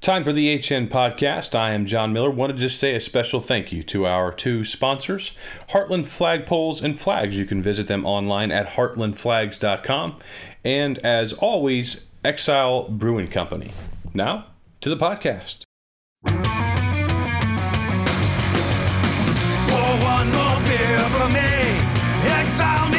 Time for the HN podcast. I am John Miller. Wanted to just say a special thank you to our two sponsors, Heartland Flagpoles and Flags. You can visit them online at heartlandflags.com. And as always, Exile Brewing Company. Now, to the podcast. Pour one more beer for me. Exile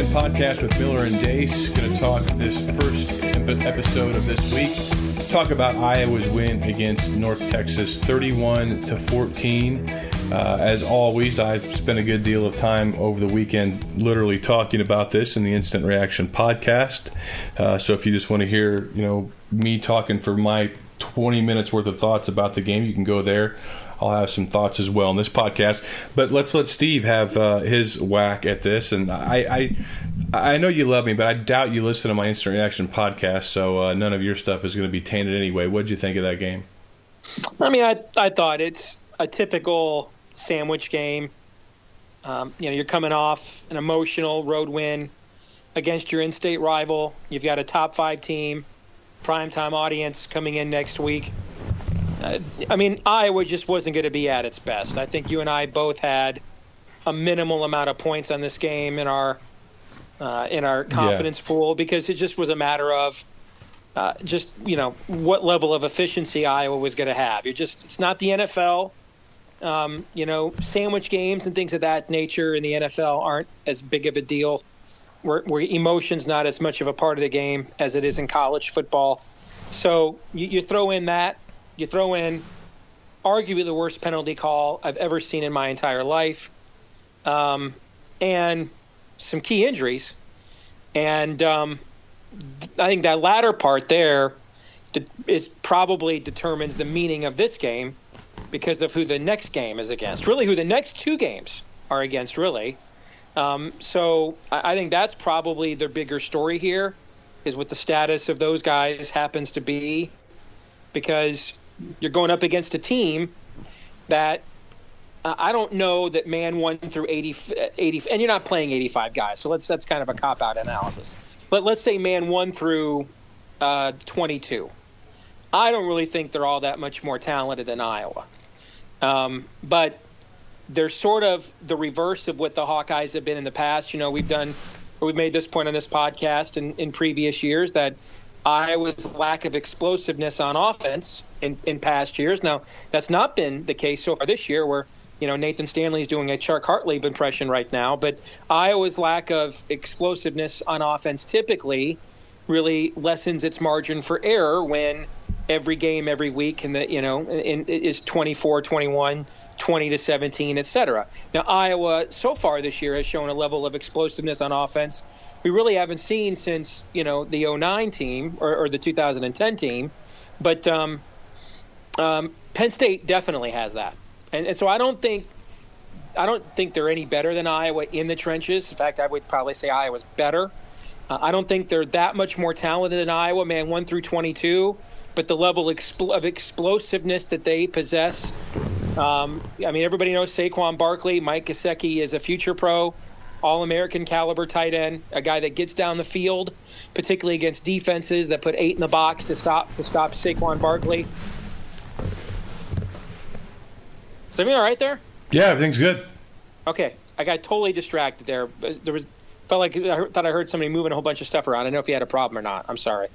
HN podcast with Miller and Deace. Going to talk this first episode of this week. Talk about Iowa's win against North Texas, 31 to 14. Uh, as always, I've spent a good deal of time over the weekend literally talking about this in the Instant Reaction podcast. Uh, so if you just want to hear, you know, me talking for my 20 minutes worth of thoughts about the game, you can go there. I'll have some thoughts as well in this podcast. But let's let Steve have uh, his whack at this. And I, I, I know you love me, but I doubt you listen to my instant reaction podcast. So uh, none of your stuff is going to be tainted anyway. What did you think of that game? I mean, I I thought it's a typical sandwich game. Um, you know, you're coming off an emotional road win against your in-state rival. You've got a top five team, primetime audience coming in next week. I mean, Iowa just wasn't going to be at its best. I think you and I both had a minimal amount of points on this game in our uh, in our confidence pool because it just was a matter of uh, just you know what level of efficiency Iowa was going to have. You're just it's not the NFL. Um, you know, sandwich games and things of that nature in the NFL aren't as big of a deal. Where, where emotion's not as much of a part of the game as it is in college football. So you, you throw in that, you throw in arguably the worst penalty call I've ever seen in my entire life, um, and some key injuries. And um, I think that latter part there is probably determines the meaning of this game because of who the next game is against. Really, who the next two games are against, really. Um, so I, I think that's probably the bigger story here is what the status of those guys happens to be because you're going up against a team that uh, I don't know that man one through 80, 80 and you're not playing 85 guys, so let's that's kind of a cop out analysis. But let's say man one through uh, 22. I don't really think they're all that much more talented than Iowa, um, but they're sort of the reverse of what the Hawkeyes have been in the past. You know, we've done, we've made this point on this podcast in, in previous years that Iowa's lack of explosiveness on offense in, in past years. Now, that's not been the case so far this year, where you know Nathan Stanley is doing a Chuck Hartlieb impression right now. But Iowa's lack of explosiveness on offense typically really lessens its margin for error when every game every week and the you know in, is 24 21 20 to 17 etc now iowa so far this year has shown a level of explosiveness on offense we really haven't seen since you know the 09 team or, or the 2010 team. But um, um, penn state definitely has that. And, and so i don't think i don't think they're any better than iowa in the trenches. In fact i would probably say iowa's better. Uh, I don't think they're that much more talented than Iowa, man, 1 through 22. But the level expl- of explosiveness that they possess, um, I mean, everybody knows Saquon Barkley. Mike Gesicki is a future pro, all American caliber tight end, a guy that gets down the field, particularly against defenses that put eight in the box to stop to stop Saquon Barkley. Is everything all right there? Yeah, everything's good. Okay, I got totally distracted there. There was felt like I thought I heard somebody moving a whole bunch of stuff around. I don't know if you had a problem or not. I'm sorry.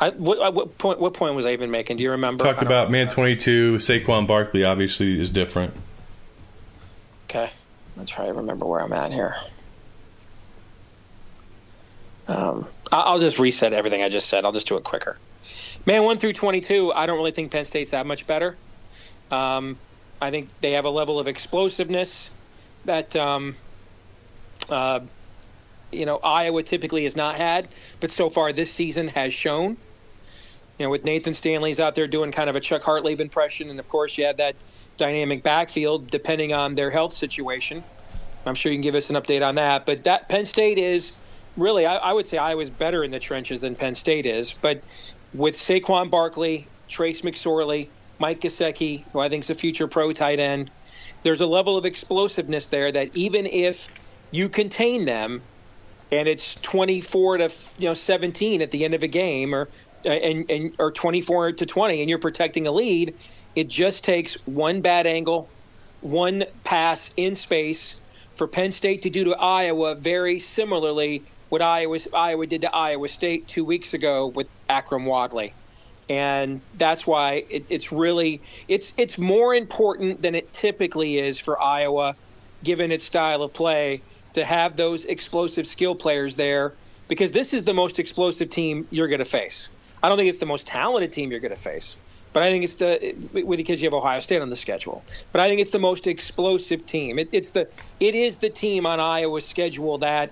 I, what, what point? What point was I even making? Do you remember? Talked about man 22. Saquon Barkley obviously is different. Okay. I'll try to remember where I'm at here. Um, I'll just reset everything I just said. I'll just do it quicker. Man, 1 through 22, I don't really think Penn State's that much better. Um, I think they have a level of explosiveness that, um, uh, you know, Iowa typically has not had, but so far this season has shown. You know, with Nathan Stanley's out there doing kind of a Chuck Hartlieb impression, and of course you have that dynamic backfield depending on their health situation. I'm sure you can give us an update on that. But that Penn State is really, I, I would say Iowa's better in the trenches than Penn State is. But with Saquon Barkley, Trace McSorley, Mike Gesicki, who I think is a future pro tight end, there's a level of explosiveness there that even if you contain them, and it's 24 to you know 17 at the end of a game, or Uh, and, and or 24 to 20, and you're protecting a lead, it just takes one bad angle, one pass in space for Penn State to do to Iowa very similarly what Iowa Iowa did to Iowa State two weeks ago with Akrum Wadley, and that's why it, it's really it's it's more important than it typically is for Iowa, given its style of play, to have those explosive skill players there because this is the most explosive team you're going to face. I don't think it's the most talented team you're going to face, but I think it's the with because you have Ohio State on the schedule. But I think it's the most explosive team. It, it's the it is the team on Iowa's schedule that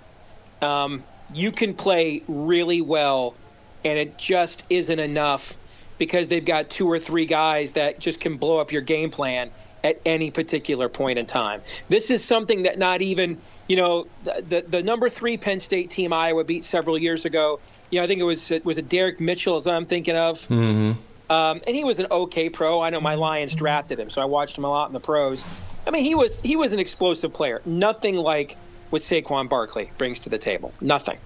um, you can play really well, and it just isn't enough because they've got two or three guys that just can blow up your game plan at any particular point in time. This is something that not even you know the the, the number three Penn State team Iowa beat several years ago. You know, I think it was it was a Derek Mitchell, as I'm thinking of. Mm-hmm. Um, and he was an okay pro. I know my Lions drafted him, so I watched him a lot in the pros. I mean, he was he was an explosive player. Nothing like what Saquon Barkley brings to the table. Nothing.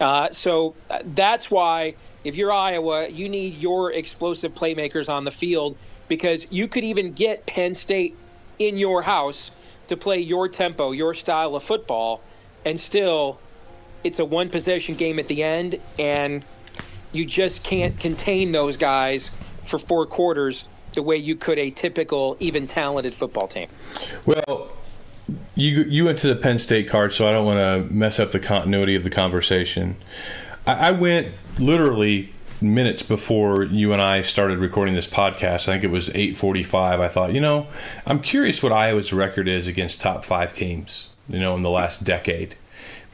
Uh, so uh, that's why if you're Iowa, you need your explosive playmakers on the field because you could even get Penn State in your house to play your tempo, your style of football, and still it's a one possession game at the end, and you just can't contain those guys for four quarters the way you could a typical, even talented football team. Well, you you went to the Penn State card, so I don't want to mess up the continuity of the conversation. I, I went literally minutes before you and I started recording this podcast. I think it was eight forty-five. I thought, you know, I'm curious what Iowa's record is against top five teams. You know, in the last decade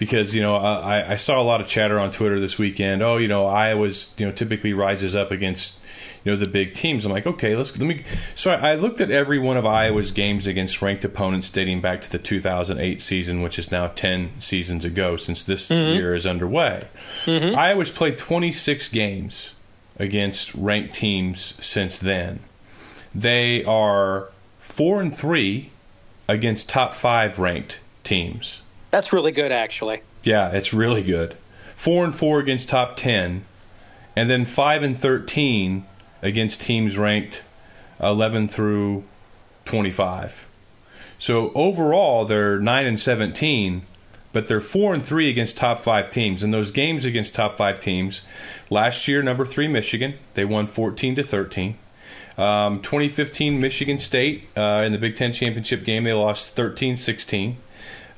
because you know I, I, saw a lot of chatter on Twitter this weekend. Oh, you know Iowa's you know typically rises up against you know the big teams. I'm like, okay, let's let me. So I, I looked at every one of Iowa's games against ranked opponents dating back to the 2008 season, which is now 10 seasons ago since this mm-hmm. year is underway. Mm-hmm. Iowa's played 26 games against ranked teams since then. They are four and three against top five ranked teams. That's really good, actually. Yeah, it's really good. Four and four against top ten, and then five and thirteen against teams ranked eleven through twenty-five. So overall, they're nine and seventeen, but they're four and three against top five teams. And those games against top five teams, last year, number three Michigan, they won fourteen to thirteen. Um, 2015 Michigan State uh, in the Big Ten championship game, they lost 13 16.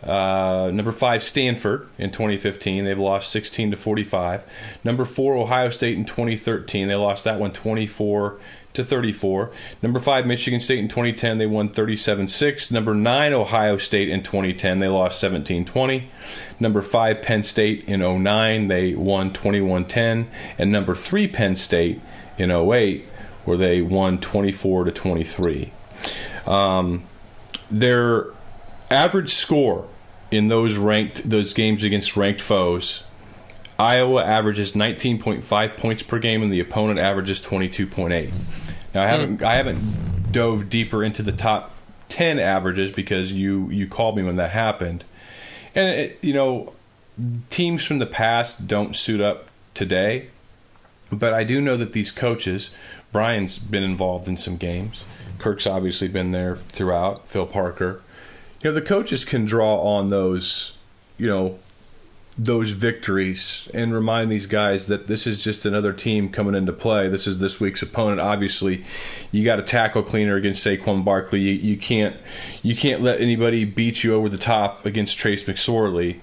Uh, number five, Stanford in 2015. They've lost 16 to 45. Number four, Ohio State in 2013. They lost that one 24 to 34. Number five, Michigan State in 2010. They won 37 6. Number nine, Ohio State in 2010. They lost 17 20. Number five, Penn State in 09. They won 21 10. And number three, Penn State in 08, where they won 24 to 23. Um, their average score in those ranked those games against ranked foes, Iowa averages 19.5 points per game, and the opponent averages 22.8. Now I haven't mm. I haven't dove deeper into the top 10 averages because you you called me when that happened, and it, you know teams from the past don't suit up today, but I do know that these coaches. Brian's been involved in some games. Kirk's obviously been there throughout. Phil Parker you know the coaches can draw on those you know those victories and remind these guys that this is just another team coming into play. This is this week's opponent. Obviously, you got a tackle cleaner against Saquon Barkley. You, you can't you can't let anybody beat you over the top against Trace McSorley.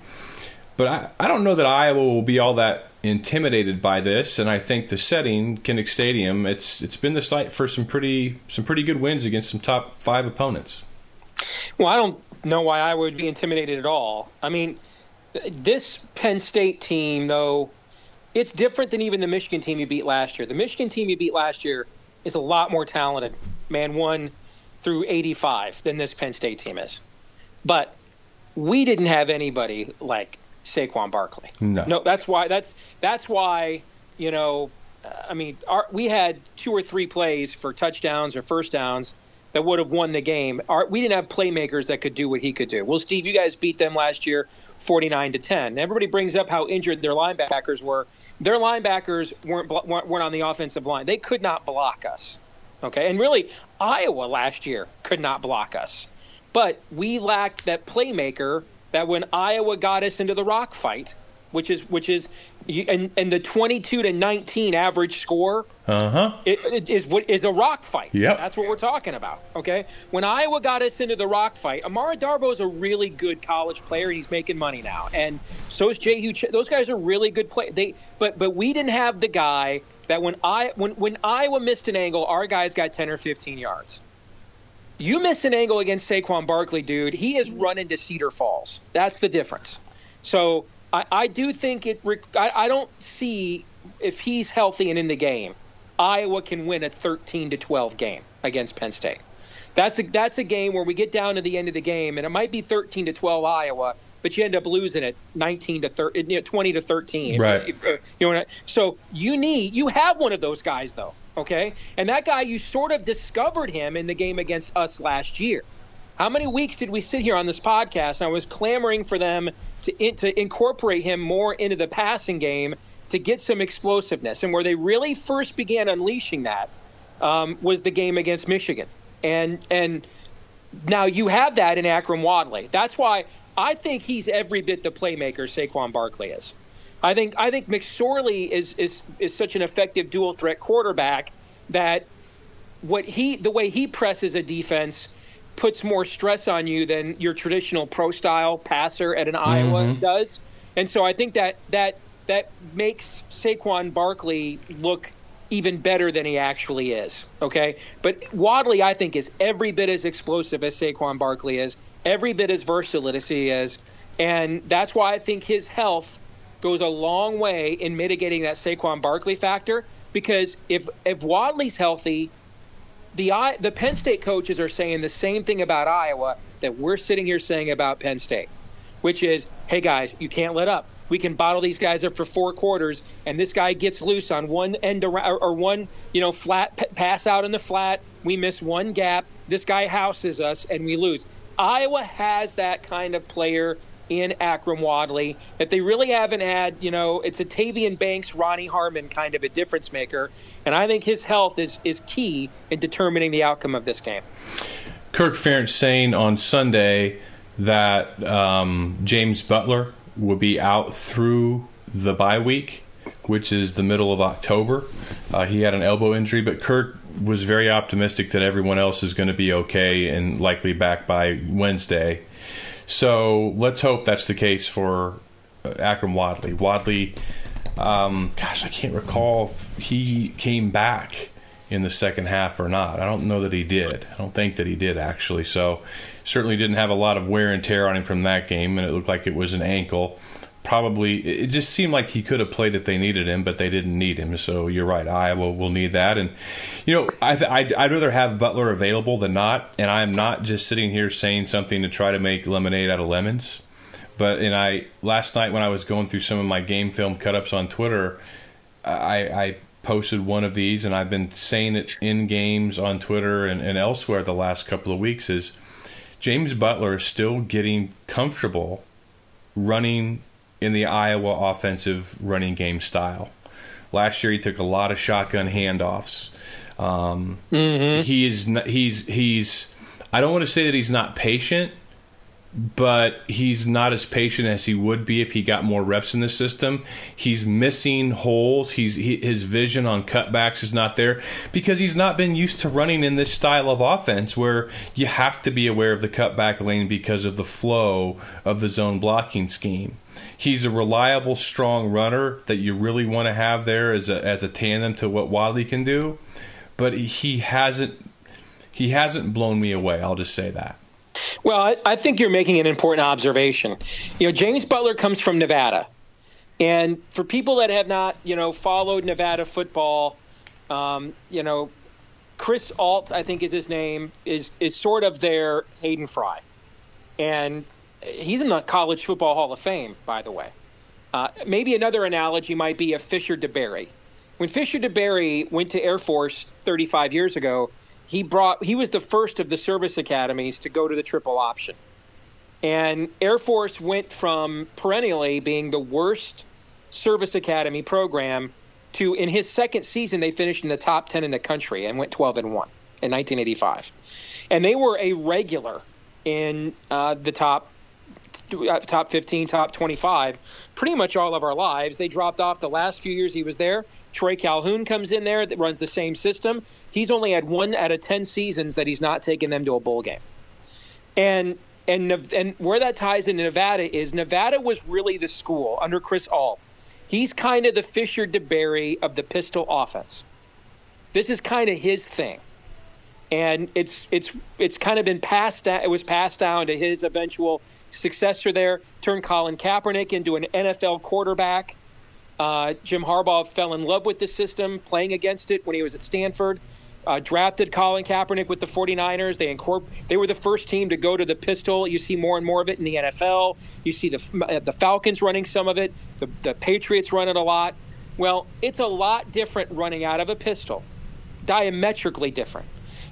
But I, I don't know that Iowa will be all that intimidated by this, and I think the setting, Kinnick Stadium, it's it's been the site for some pretty some pretty good wins against some top five opponents. Well, I don't know why I would be intimidated at all. I mean, this Penn State team, though, it's different than even the Michigan team you beat last year. The Michigan team you beat last year is a lot more talented, man, one through 85 than this Penn State team is. But we didn't have anybody like Saquon Barkley. No, no, that's why. That's that's why. You know, I mean, our, we had two or three plays for touchdowns or first downs that would have won the game. Our, we didn't have playmakers that could do what he could do. Well, Steve, you guys beat them last year, forty-nine to ten. Everybody brings up how injured their linebackers were. Their linebackers weren't weren't on the offensive line. They could not block us. Okay, and really, Iowa last year could not block us. But we lacked that playmaker that when Iowa got us into the rock fight, which is which is and, and the 22 to 19 average score uh-huh. it, it is what is a rock fight. Yep. That's what we're talking about. Okay. When Iowa got us into the rock fight, Amara Darboh is a really good college player and he's making money now. And so is Jehu. Ch- those guys are really good players. They but but we didn't have the guy that when I when when Iowa missed an angle, our guys got 10 or 15 yards. You miss an angle against Saquon Barkley, dude. He is running to Cedar Falls. That's the difference. So I, I do think it. I, I don't see if he's healthy and in the game, Iowa can win a 13 to 12 game against Penn State. That's a that's a game where we get down to the end of the game, and it might be 13 to 12 Iowa, but you end up losing it 19 to 30, you know, 20 to 13. Right. If, uh, you know, so you need you have one of those guys though okay? And that guy, you sort of discovered him in the game against us last year. How many weeks did we sit here on this podcast? And I was clamoring for them to in, to incorporate him more into the passing game to get some explosiveness. And where they really first began unleashing that um, was the game against Michigan. And and now you have that in Akrum Wadley. That's why I think he's every bit the playmaker Saquon Barkley is. I think I think McSorley is is is such an effective dual threat quarterback that what he the way he presses a defense puts more stress on you than your traditional pro style passer at an mm-hmm. Iowa does. And so I think that that that makes Saquon Barkley look even better than he actually is. Okay, but Wadley I think is every bit as explosive as Saquon Barkley is, every bit as versatile as he is, and that's why I think his health goes a long way in mitigating that Saquon Barkley factor because if if Wadley's healthy, the the Penn State coaches are saying the same thing about Iowa that we're sitting here saying about Penn State, which is, hey guys, you can't let up. We can bottle these guys up for four quarters, and this guy gets loose on one end around, or one you know flat p- pass out in the flat. We miss one gap. This guy houses us, and we lose. Iowa has that kind of player in Akrum Wadley that they really haven't had. You know, it's a Tavian Banks, Ronnie Harmon kind of a difference maker, and I think his health is is key in determining the outcome of this game. Kirk Ferentz saying on Sunday that um, James Butler will be out through the bye week, which is the middle of October. Uh, he had an elbow injury, but Kirk was very optimistic that everyone else is going to be okay and likely back by Wednesday. So let's hope that's the case for uh, Akrum Wadley. Wadley, um, gosh, I can't recall if he came back in the second half or not. I don't know that he did. I don't think that he did actually. So certainly didn't have a lot of wear and tear on him from that game, and it looked like it was an ankle probably it just seemed like he could have played if they needed him, but they didn't need him. So you're right, Iowa will need that. And you know, I I'd, I'd, rather have Butler available than not. And I'm not just sitting here saying something to try to make lemonade out of lemons. But and I last night when I was going through some of my game film cutups on Twitter, I, I posted one of these, and I've been saying it in games on Twitter and, and elsewhere the last couple of weeks is. James Butler is still getting comfortable running in the Iowa offensive running game style. Last year, he took a lot of shotgun handoffs. Um, mm-hmm. He is he's he's. I don't want to say that he's not patient, but he's not as patient as he would be if he got more reps in the system. He's missing holes. He's he, his vision on cutbacks is not there because he's not been used to running in this style of offense where you have to be aware of the cutback lane because of the flow of the zone blocking scheme. He's a reliable, strong runner that you really want to have there as a as a tandem to what Wadley can do, but he hasn't he hasn't blown me away. I'll just say that. Well, I, I think you're making an important observation. You know, James Butler comes from Nevada. And for people that have not, you know, followed Nevada football, um, you know, Chris Ault, I think is his name, is is sort of their Hayden Fry, and he's in the College Football Hall of Fame, by the way. Uh, maybe another analogy might be a Fisher DeBerry. When Fisher DeBerry went to Air Force 35 years ago, he brought he was the first of the service academies to go to the triple option. And Air Force went from perennially being the worst service academy program to in his second season they finished in the top 10 in the country and went 12 and 1 in 1985. And they were a regular in uh, the top Uh, top 15, top 25 pretty much all of our lives. They dropped off the last few years he was there. Troy Calhoun comes in there that runs the same system. He's only had one out of ten seasons that he's not taken them to a bowl game. And and and where that ties into Nevada is Nevada was really the school under Chris Ault. He's kind of the Fisher DeBerry of the pistol offense. This is kind of his thing, and it's it's it's kind of been passed down. It was passed down to his eventual successor there. Turned Colin Kaepernick into an NFL quarterback. Uh, Jim Harbaugh fell in love with the system, playing against it when he was at Stanford uh, drafted Colin Kaepernick with the 49ers. They incorpor- they were the first team to go to the pistol. You see more and more of it in the NFL. You see the uh, the Falcons running some of it. The, the Patriots run it a lot. Well, it's a lot different running out of a pistol, diametrically different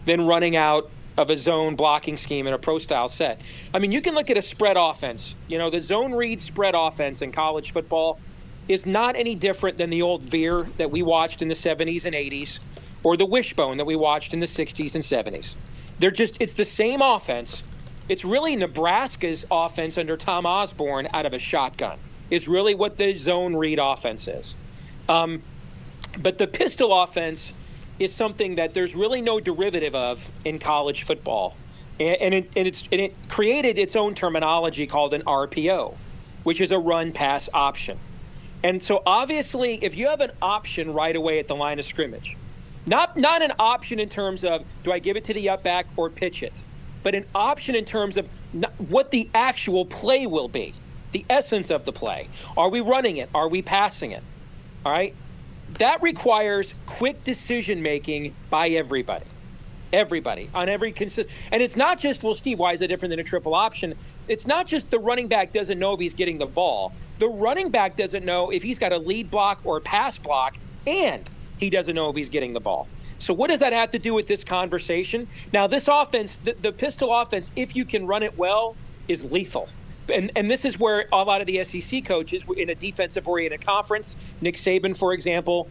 than running out of a zone blocking scheme in a pro style set. I mean, you can look at a spread offense. You know, the zone read spread offense in college football is not any different than the old veer that we watched in the 70s and 80s or the wishbone that we watched in the 60s and 70s. They're just it's the same offense. It's really Nebraska's offense under Tom Osborne out of a shotgun. Is really what the zone read offense is. Um, but the pistol offense is something that there's really no derivative of in college football, and, it, and, and it created its own terminology called an RPO, which is a run pass option. And so obviously, if you have an option right away at the line of scrimmage, not not an option in terms of do I give it to the up back or pitch it, but an option in terms of what the actual play will be, the essence of the play. Are we running it? Are we passing it? All right. That requires quick decision making by everybody. Everybody on every consist, and it's not just well, Steve. Why is it different than a triple option? It's not just the running back doesn't know if he's getting the ball. The running back doesn't know if he's got a lead block or a pass block, and he doesn't know if he's getting the ball. So what does that have to do with this conversation? Now, this offense, the, the pistol offense, if you can run it well, is lethal. And, and this is where a lot of the SEC coaches in a defensive oriented conference, Nick Saban, for example,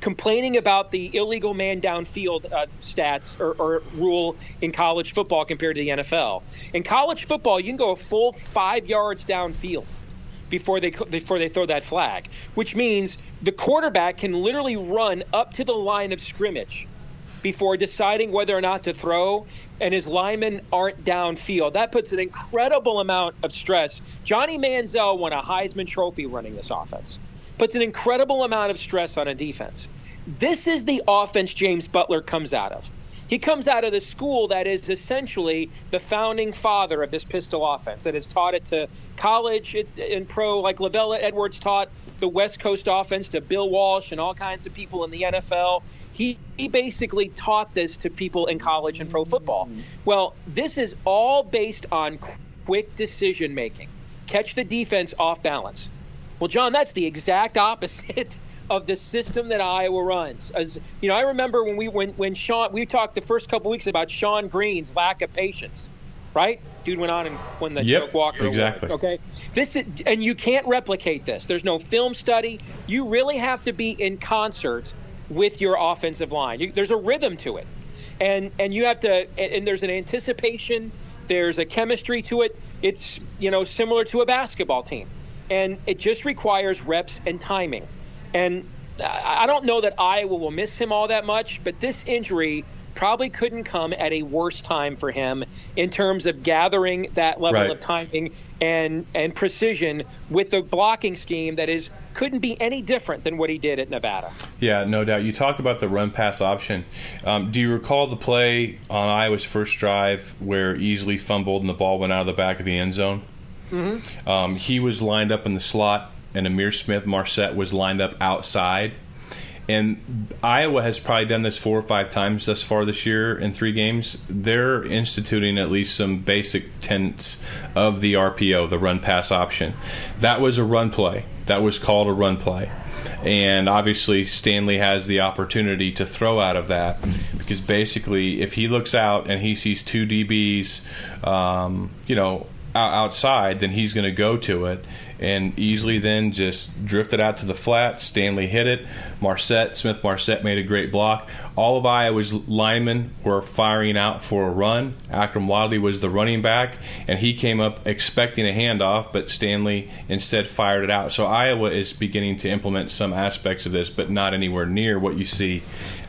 complaining about the illegal man downfield uh, stats or, or, rule in college football compared to the NFL. In college football, you can go a full five yards downfield before they before they throw that flag, which means the quarterback can literally run up to the line of scrimmage before deciding whether or not to throw, and his linemen aren't downfield. That puts an incredible amount of stress. Johnny Manziel won a Heisman Trophy running this offense. Puts an incredible amount of stress on a defense. This is the offense James Butler comes out of. He comes out of the school that is essentially the founding father of this pistol offense that has taught it to college and pro, like LaVell Edwards taught the West Coast offense to Bill Walsh and all kinds of people in the NFL. He, he basically taught this to people in college and pro football. Well, this is all based on quick decision making. Catch the defense off balance. Well, John, that's the exact opposite of the system that Iowa runs. As you know, I remember when we when when Shonn we talked the first couple weeks about Shonn Greene's lack of patience, right? Dude went on and won the yep, Doak Walker exactly. Award. Okay, this is, and you can't replicate this. There's no film study. You really have to be in concert with your offensive line. You, there's a rhythm to it, and and you have to and, and there's an anticipation There's a chemistry to it. It's you know similar to a basketball team, and it just requires reps and timing. And I don't know that Iowa will miss him all that much, but this injury probably couldn't come at a worse time for him in terms of gathering that level Right. of timing and and precision with a blocking scheme that is couldn't be any different than what he did at Nevada. Yeah, no doubt. You talked about the run pass option. Um, do you recall the play on Iowa's first drive where Easley fumbled and the ball went out of the back of the end zone? Mm-hmm. Um, he was lined up in the slot, and Ihmir Smith Marsette was lined up outside. And Iowa has probably done this four or five times thus far this year in three games. They're instituting at least some basic tenets of the RPO, the run pass option. That was a run play. That was called a run play. And obviously, Stanley has the opportunity to throw out of that because basically, if he looks out and he sees two DBs, um, you know, outside, then he's going to go to it and Easley then just drifted out to the flat. Stanley hit it. Marsette, Smith Marsette made a great block. All of Iowa's linemen were firing out for a run. Akrum Wadley was the running back, and he came up expecting a handoff, but Stanley instead fired it out. So Iowa is beginning to implement some aspects of this, but not anywhere near what you see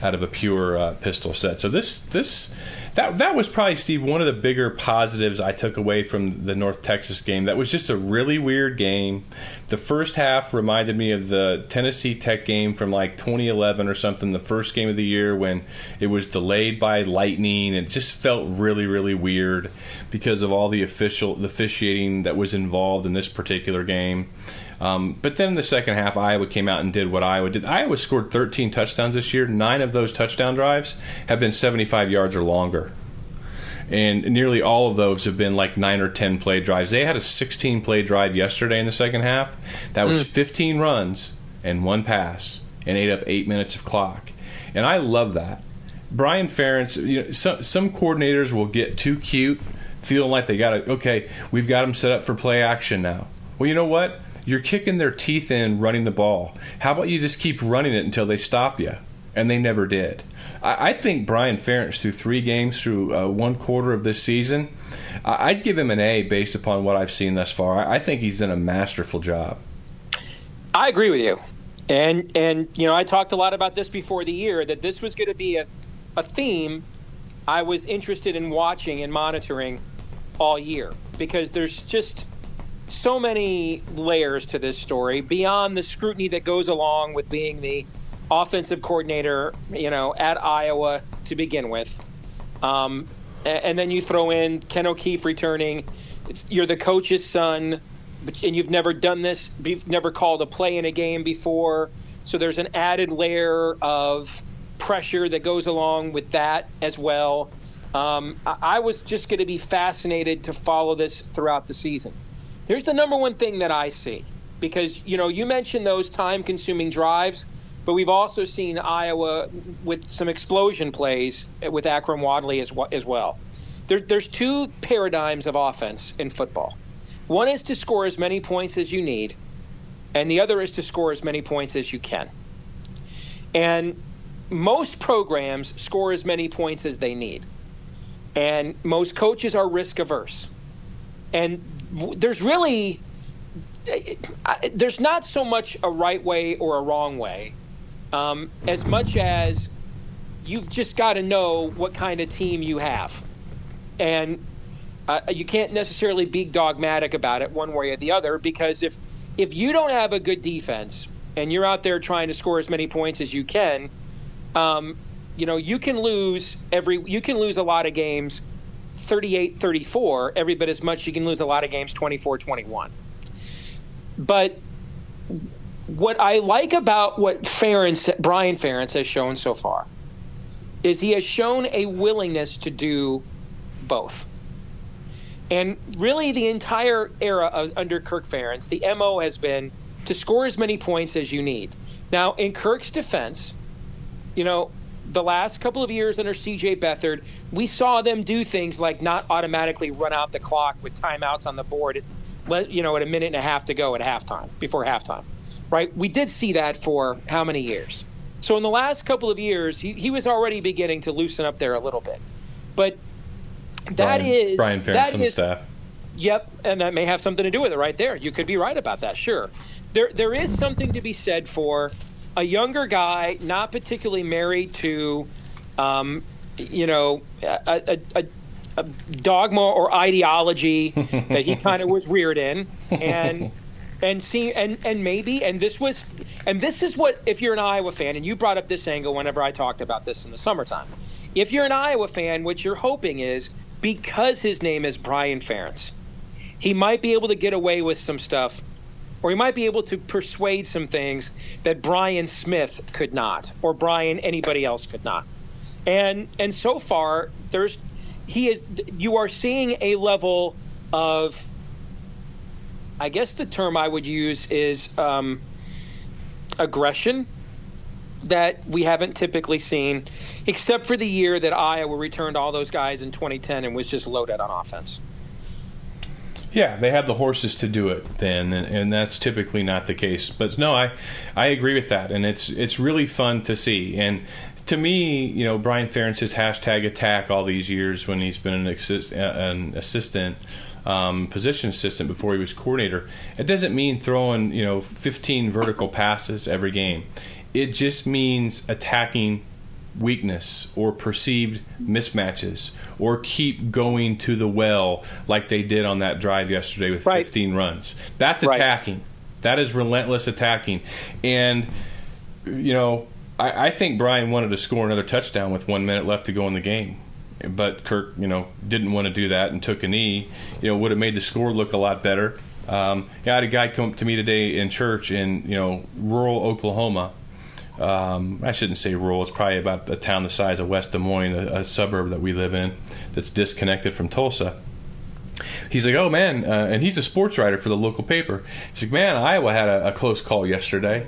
out of a pure uh, pistol set. So this this that that was probably Steve one of the bigger positives I took away from the North Texas game. That was just a really weird game. The first half reminded me of the Tennessee Tech game from like 2011 or something, the first game of the year when it was delayed by lightning. It just felt really really weird because of all the official the officiating that was involved in this particular game. Um, but then in the second half, Iowa came out and did what Iowa did. Iowa scored 13 touchdowns this year. Nine of those touchdown drives have been 75 yards or longer. And nearly all of those have been like nine or 10 play drives. They had a 16 play drive yesterday in the second half. That was 15 runs and one pass and ate up eight minutes of clock. And I love that. Brian Ferentz, you know, some, some coordinators will get too cute, feeling like they got to, okay, we've got them set up for play action now. Well, you know what? You're kicking their teeth in running the ball. How about you just keep running it until they stop you? And they never did. I, I think Brian Ferentz, through three games, through uh, one quarter of this season, I, I'd give him an A based upon what I've seen thus far. I, I think he's done a masterful job. I agree with you. And and you know, I talked a lot about this before the year that this was going to be a, a theme I was interested in watching and monitoring all year because there's just so many layers to this story beyond the scrutiny that goes along with being the offensive coordinator, you know, at Iowa to begin with. Um, and then you throw in Ken O'Keefe returning. It's, you're the coach's son, and you've never done this. You've never called a play in a game before. So there's an added layer of pressure that goes along with that as well. Um, I, I was just going to be fascinated to follow this throughout the season. Here's the number one thing that I see because you know you mentioned those time-consuming drives, but we've also seen Iowa with some explosion plays with Akrum Wadley as, as well. There, there's two paradigms of offense in football. One is to score as many points as you need, and the other is to score as many points as you can. And most programs score as many points as they need, and most coaches are risk averse. And there's really there's not so much a right way or a wrong way, um, as much as you've just got to know what kind of team you have, and uh, you can't necessarily be dogmatic about it one way or the other because if if you don't have a good defense and you're out there trying to score as many points as you can, um, you know you can lose every you can lose a lot of games 38-34 every bit as much you can lose a lot of games 24-21 but what I like about what Brian Ferentz has shown so far is he has shown a willingness to do both. And really, the entire era of, under Kirk Ferentz, the MO has been to score as many points as you need. Now, in Kirk's defense, you know, the last couple of years under CJ Beathard, we saw them do things like not automatically run out the clock with timeouts on the board, at, you know, at a minute and a half to go at halftime, before halftime, right? We did see that for how many years? So in the last couple of years, he, he was already beginning to loosen up there a little bit. But That Brian, is Brian Ferentz the is- staff. Yep, and that may have something to do with it right there. You could be right about that, sure. There there is something to be said for a younger guy, not particularly married to, um, you know, a, a, a, a dogma or ideology that he kind of was reared in, and and see and and maybe and this was and this is what if you're an Iowa fan and you brought up this angle whenever I talked about this in the summertime. If you're an Iowa fan, what you're hoping is because his name is Brian Ferentz, he might be able to get away with some stuff, or he might be able to persuade some things that Brian Smith could not, or Brian anybody else could not. And and so far, there's he is you are seeing a level of I guess the term I would use is um, aggression that we haven't typically seen, except for the year that Iowa returned all those guys in 2010 and was just loaded on offense. Yeah, they had the horses to do it then, and, and that's typically not the case. But no, I I agree with that, and it's it's really fun to see. And to me, you know, Brian Ferentz's hashtag attack all these years when he's been an, assist, uh, an assistant. Um, position assistant before he was coordinator. It doesn't mean throwing you know 15 vertical passes every game. It just means attacking weakness or perceived mismatches or keep going to the well like they did on that drive yesterday with Right. 15 runs. That's Right. attacking. That is relentless attacking. And, you know, I, I think Brian wanted to score another touchdown with one minute left to go in the game. But Kirk, you know, didn't want to do that and took a knee. You know, would have made the score look a lot better. Um, yeah, I had a guy come up to me today in church in, you know, rural Oklahoma um, I shouldn't say rural. It's probably about a town the size of West Des Moines, a, a suburb that we live in, that's disconnected from Tulsa. He's like, oh man, uh, and he's a sports writer for the local paper. He's like, man, Iowa had a, a close call yesterday,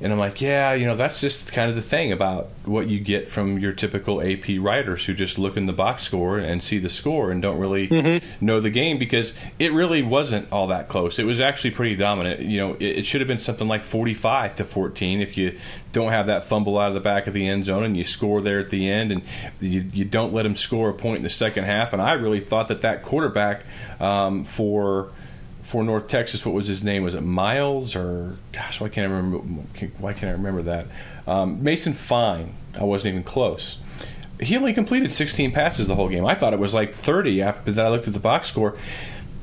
and I'm like, yeah, you know, that's just kind of the thing about what you get from your typical AP writers who just look in the box score and see the score and don't really know the game because it really wasn't all that close. It was actually pretty dominant. You know, it, it should have been something like 45 to 14 if you don't have that fumble out of the back of the end zone and you score there at the end and you, you don't let them score a point in the second half. And I really thought that that quarterback um, for for North Texas, what was his name? Was it Miles or gosh? Why can't I remember? Why can't I remember that? Um, Mason Fine. I wasn't even close. He only completed 16 passes the whole game. I thought it was like 30 after that. I looked at the box score.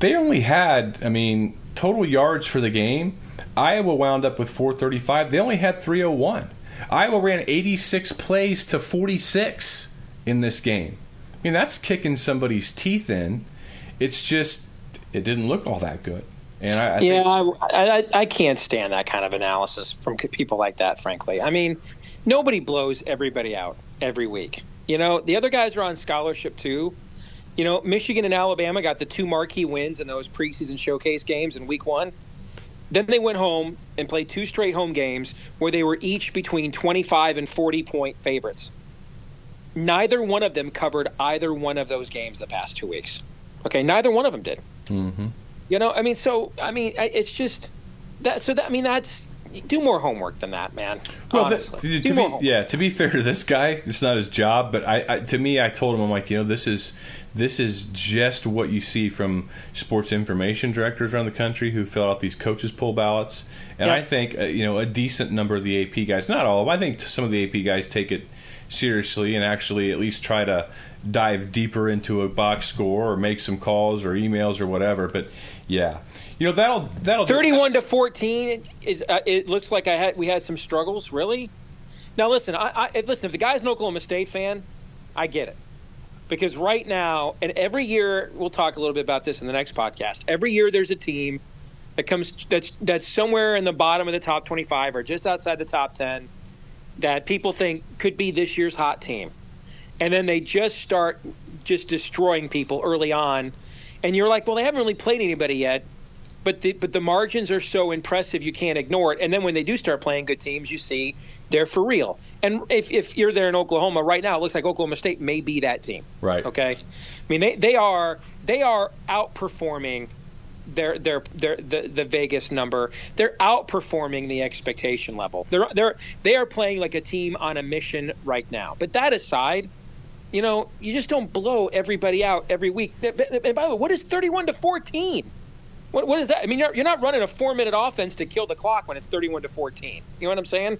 They only had, I mean, total yards for the game. Iowa wound up with 435. They only had 301. Iowa ran 86 plays to 46 in this game. I mean, that's kicking somebody's teeth in. It's just it didn't look all that good. And I, I Yeah, think, I, I, I can't stand that kind of analysis from people like that, frankly. I mean, nobody blows everybody out every week. You know, the other guys are on scholarship too. You know, Michigan and Alabama got the two marquee wins in those preseason showcase games in week one. Then they went home and played two straight home games where they were each between 25 and 40 point favorites. Neither one of them covered either one of those games the past two weeks. Okay, neither one of them did. Mhm. You know, I mean, so I mean, it's just that. So that I mean, that's do more homework than that, man. Well, honestly, th- do to more be, yeah, to be fair to this guy, it's not his job. But I, I, to me, I told him, I'm like, you know, this is this is just what you see from sports information directors around the country who fill out these coaches poll ballots. And Yeah. I think, uh, you know, a decent number of the AP guys, not all of them, I think some of the AP guys take it seriously and actually at least try to dive deeper into a box score or make some calls or emails or whatever. But yeah, you know, that'll that'll Thirty-one to fourteen is. Uh, it looks like I had we had some struggles. Really. Now listen, I, I listen. If the guy's an Oklahoma State fan, I get it. Because right now, and every year, we'll talk a little bit about this in the next podcast. Every year, there's a team that comes that's that's somewhere in the bottom of the top 25 or just outside the top 10 that people think could be this year's hot team, and then they just start just destroying people early on, and you're like, well, they haven't really played anybody yet, but the, but the margins are so impressive you can't ignore it. And then when they do start playing good teams, you see they're for real. And if, if you're there in Oklahoma right now, it looks like Oklahoma State may be that team. Right. Okay. I mean they, they are they are outperforming their their their the, the Vegas number. They're outperforming the expectation level. They're they're they are playing like a team on a mission right now. But that aside, You know, you just don't blow everybody out every week. And by the way, what is 31 to 14? What, what is that? I mean, you're, you're not running a four minute offense to kill the clock when it's 31 to 14. You know what I'm saying?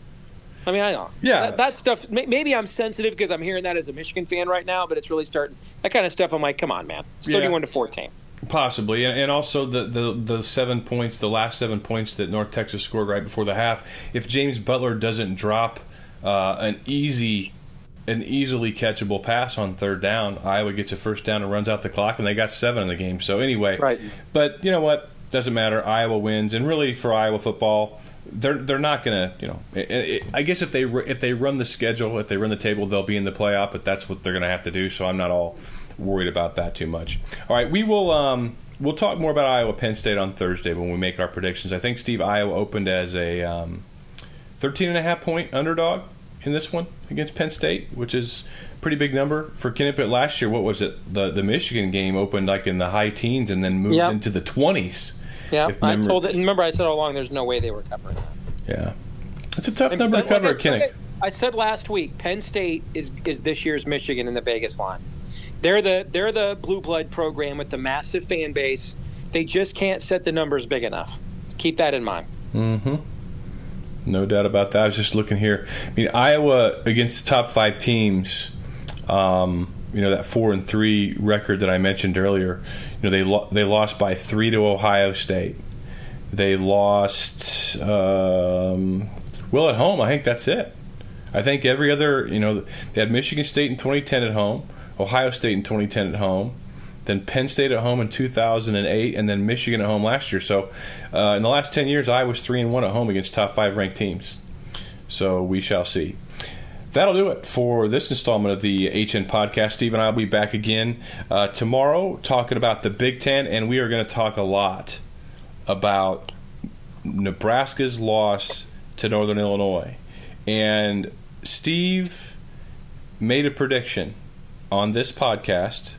I mean, I know. Yeah. That, that stuff, maybe I'm sensitive because I'm hearing that as a Michigan fan right now, but it's really starting, that kind of stuff, I'm like, come on, man. It's 31 Yeah. to 14. Possibly, and, also the, the the seven points, the last seven points that North Texas scored right before the half. If James Butler doesn't drop uh, an easy, an easily catchable pass on third down, Iowa gets a first down and runs out the clock, and they got seven in the game. So anyway, Right. But you know what? Doesn't matter. Iowa wins, and really for Iowa football. They're, they're not gonna you know i i I guess if they if they run the schedule if they run the table they'll be in the playoff but that's what they're gonna have to do so I'm not all worried about that too much. All right, we will um, we'll talk more about Iowa Penn State on Thursday when we make our predictions. I think Steve Iowa opened as a um, 13 and a half point underdog in this one against Penn State, which is a pretty big number for Kinnick last year. What was it? The the Michigan game opened like in the high teens and then moved Yep. into the 20s. Yeah, If I told it. Remember, I said all along, there's no way they were covering that. Yeah, it's a tough And- number to like cover I said- Kinnick. I said last week, Penn State is is this year's Michigan in the Vegas line. They're the they're the blue blood program with the massive fan base. They just can't set the numbers big enough. Keep that in mind. No doubt about that. I was just looking here. I mean, Iowa against the top five teams. Um, you know that four and three record that I mentioned earlier. You know they lo- they lost by three to Ohio State. They lost um, well at home. I think that's it. I think every other you know they had Michigan State in 2010 at home, Ohio State in 2010 at home, then Penn State at home in 2008, and then Michigan at home last year. So uh, in the last 10 years, I was three and one at home against top five ranked teams. So we shall see. That'll do it for this installment of the HN podcast. Steve and I will be back again uh, tomorrow talking about the Big Ten, and we are going to talk a lot about Nebraska's loss to Northern Illinois. And Steve made a prediction on this podcast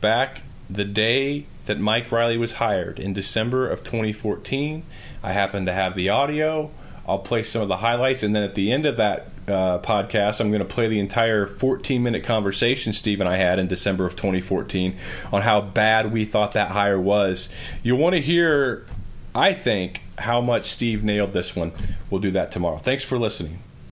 back the day that Mike Riley was hired in December of 2014. I happen to have the audio. I'll play some of the highlights, and then at the end of that uh, podcast, I'm going to play the entire 14 minute conversation Steve and I had in December of 2014 on how bad we thought that hire was. You'll want to hear, I think, how much Steve nailed this one. We'll do that tomorrow. Thanks for listening.